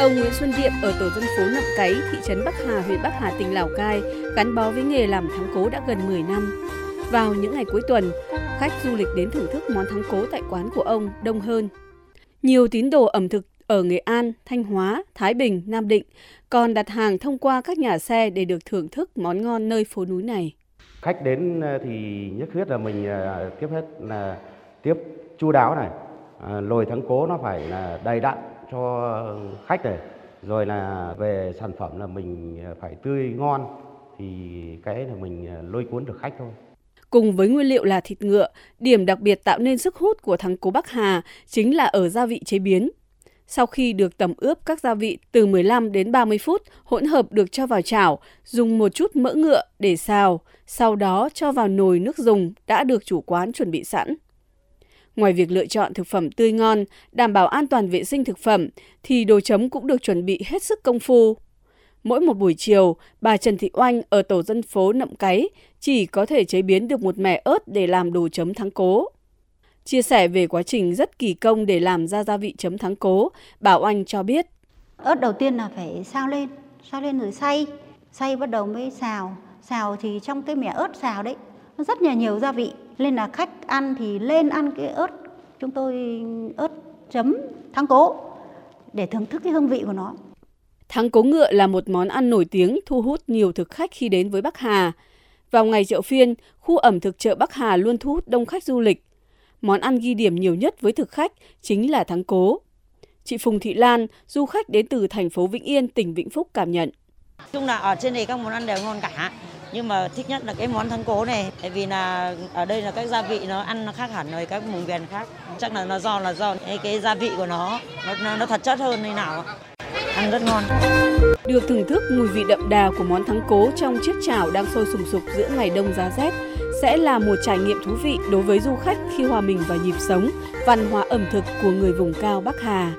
Ông Nguyễn Xuân Diệm ở tổ dân phố Nậm Cáy, thị trấn Bắc Hà, huyện Bắc Hà, tỉnh Lào Cai, gắn bó với nghề làm thắng cố đã gần 10 năm. Vào những ngày cuối tuần, khách du lịch đến thưởng thức món thắng cố tại quán của ông đông hơn. Nhiều tín đồ ẩm thực ở Nghệ An, Thanh Hóa, Thái Bình, Nam Định còn đặt hàng thông qua các nhà xe để được thưởng thức món ngon nơi phố núi này. Khách đến ờ, thì nhất thiết là mình ờ, tiếp hết là tiếp chu đáo này, ờ, lồi thắng cố nó phải là đầy đặn cho khách này, rồi là về sản phẩm là mình phải tươi ngon thì cái là mình lôi cuốn được khách thôi. Cùng với nguyên liệu là thịt ngựa, điểm đặc biệt tạo nên sức hút của thắng cố Bắc Hà chính là ở gia vị chế biến. Sau khi được tẩm ướp các gia vị từ 15 đến 30 phút, hỗn hợp được cho vào chảo, dùng một chút mỡ ngựa để xào, sau đó cho vào nồi nước dùng đã được chủ quán chuẩn bị sẵn. Ngoài việc lựa chọn thực phẩm tươi ngon, đảm bảo an toàn vệ sinh thực phẩm, thì đồ chấm cũng được chuẩn bị hết sức công phu. Mỗi một buổi chiều, bà Trần Thị Oanh ở tổ dân phố Nậm Cáy chỉ có thể chế biến được một mẻ ớt để làm đồ chấm thắng cố. Chia sẻ về quá trình rất kỳ công để làm ra gia vị chấm thắng cố, bà Oanh cho biết. Ớt đầu tiên là phải sao lên, sao lên rồi xay, xay bắt đầu mới xào. Xào thì trong cái mẻ ớt xào đấy, nó rất là nhiều gia vị. Nên là khách ăn thì lên ăn cái ớt, chúng tôi ớt chấm thắng cố để thưởng thức cái hương vị của nó. Thắng cố ngựa là một món ăn nổi tiếng thu hút nhiều thực khách khi đến với Bắc Hà. Vào ngày chợ phiên, khu ẩm thực chợ Bắc Hà luôn thu hút đông khách du lịch. Món ăn ghi điểm nhiều nhất với thực khách chính là thắng cố. Chị Phùng Thị Lan, du khách đến từ thành phố Vĩnh Yên, tỉnh Vĩnh Phúc cảm nhận. Chung là ở trên này các món ăn đều ngon cả, nhưng mà thích nhất là cái món thắng cố này, tại vì là ở đây là các gia vị nó ăn nó khác hẳn với các vùng miền khác. Chắc là nó do là do cái, cái gia vị của nó nó, nó thật chất hơn hay nào ăn rất ngon. Được thưởng thức mùi vị đậm đà của món thắng cố trong chiếc chảo đang sôi sùng sục giữa ngày đông giá rét sẽ là một trải nghiệm thú vị đối với du khách khi hòa mình vào nhịp sống, văn hóa ẩm thực của người vùng cao Bắc Hà.